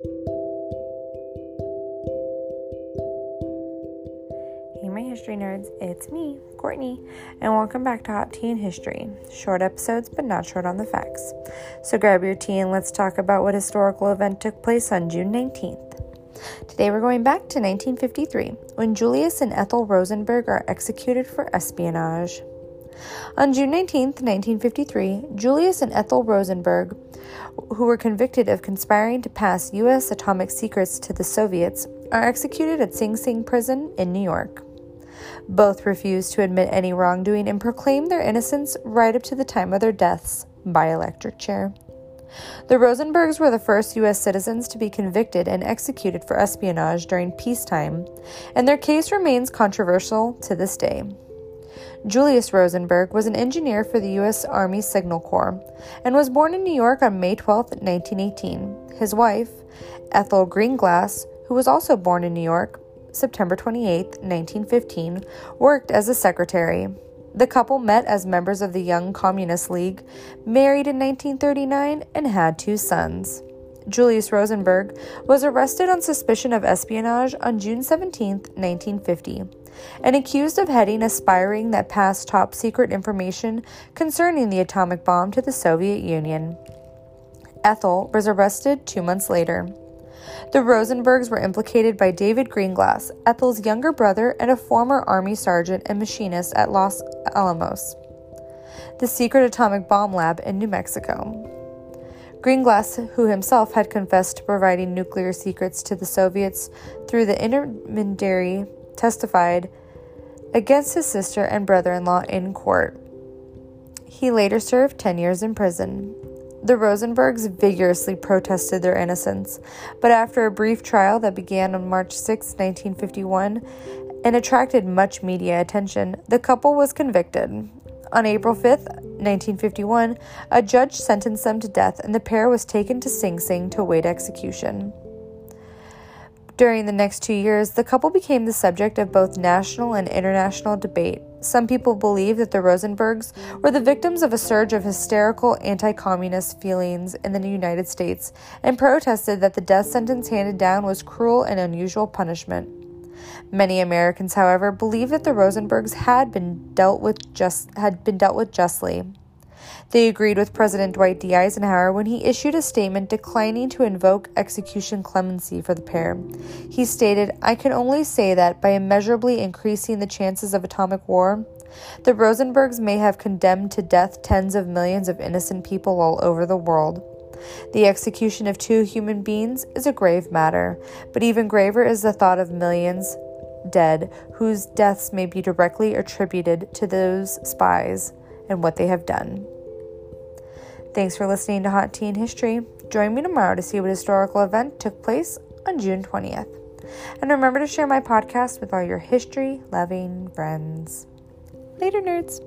Hey, my history nerds, it's me, Courtney, and welcome back to Hot Tea and History. Short episodes, but not short on the facts. So grab your tea and let's talk about what historical event took place on June 19th. Today we're going back to 1953 when Julius and Ethel Rosenberg are executed for espionage. On June 19, 1953, Julius and Ethel Rosenberg, who were convicted of conspiring to pass U.S. atomic secrets to the Soviets, are executed at Sing Sing Prison in New York. Both refused to admit any wrongdoing and proclaimed their innocence right up to the time of their deaths by electric chair. The Rosenbergs were the first U.S. citizens to be convicted and executed for espionage during peacetime, and their case remains controversial to this day. Julius Rosenberg was an engineer for the U.S. Army Signal Corps and was born in New York on May 12, 1918. His wife, Ethel Greenglass, who was also born in New York, September 28, 1915, worked as a secretary. The couple met as members of the Young Communist League, married in 1939, and had two sons. Julius Rosenberg was arrested on suspicion of espionage on June 17, 1950, and accused of heading a spy ring that passed top secret information concerning the atomic bomb to the Soviet Union. Ethel was arrested two months later. The Rosenbergs were implicated by David Greenglass, Ethel's younger brother and a former Army sergeant and machinist at Los Alamos, the secret atomic bomb lab in New Mexico. Greenglass, who himself had confessed to providing nuclear secrets to the Soviets through the intermediary, testified against his sister and brother in law in court. He later served 10 years in prison. The Rosenbergs vigorously protested their innocence, but after a brief trial that began on March 6, 1951, and attracted much media attention, the couple was convicted. On April 5, 1951, a judge sentenced them to death, and the pair was taken to Sing Sing to await execution. During the next two years, the couple became the subject of both national and international debate. Some people believe that the Rosenbergs were the victims of a surge of hysterical anti communist feelings in the United States and protested that the death sentence handed down was cruel and unusual punishment. Many Americans, however, believe that the Rosenbergs had been dealt with just had been dealt with justly. They agreed with President Dwight D. Eisenhower when he issued a statement declining to invoke execution clemency for the pair. He stated, I can only say that by immeasurably increasing the chances of atomic war, the Rosenbergs may have condemned to death tens of millions of innocent people all over the world. The execution of two human beings is a grave matter, but even graver is the thought of millions dead whose deaths may be directly attributed to those spies and what they have done. Thanks for listening to Hot Tea and History. Join me tomorrow to see what historical event took place on June 20th. And remember to share my podcast with all your history loving friends. Later, nerds.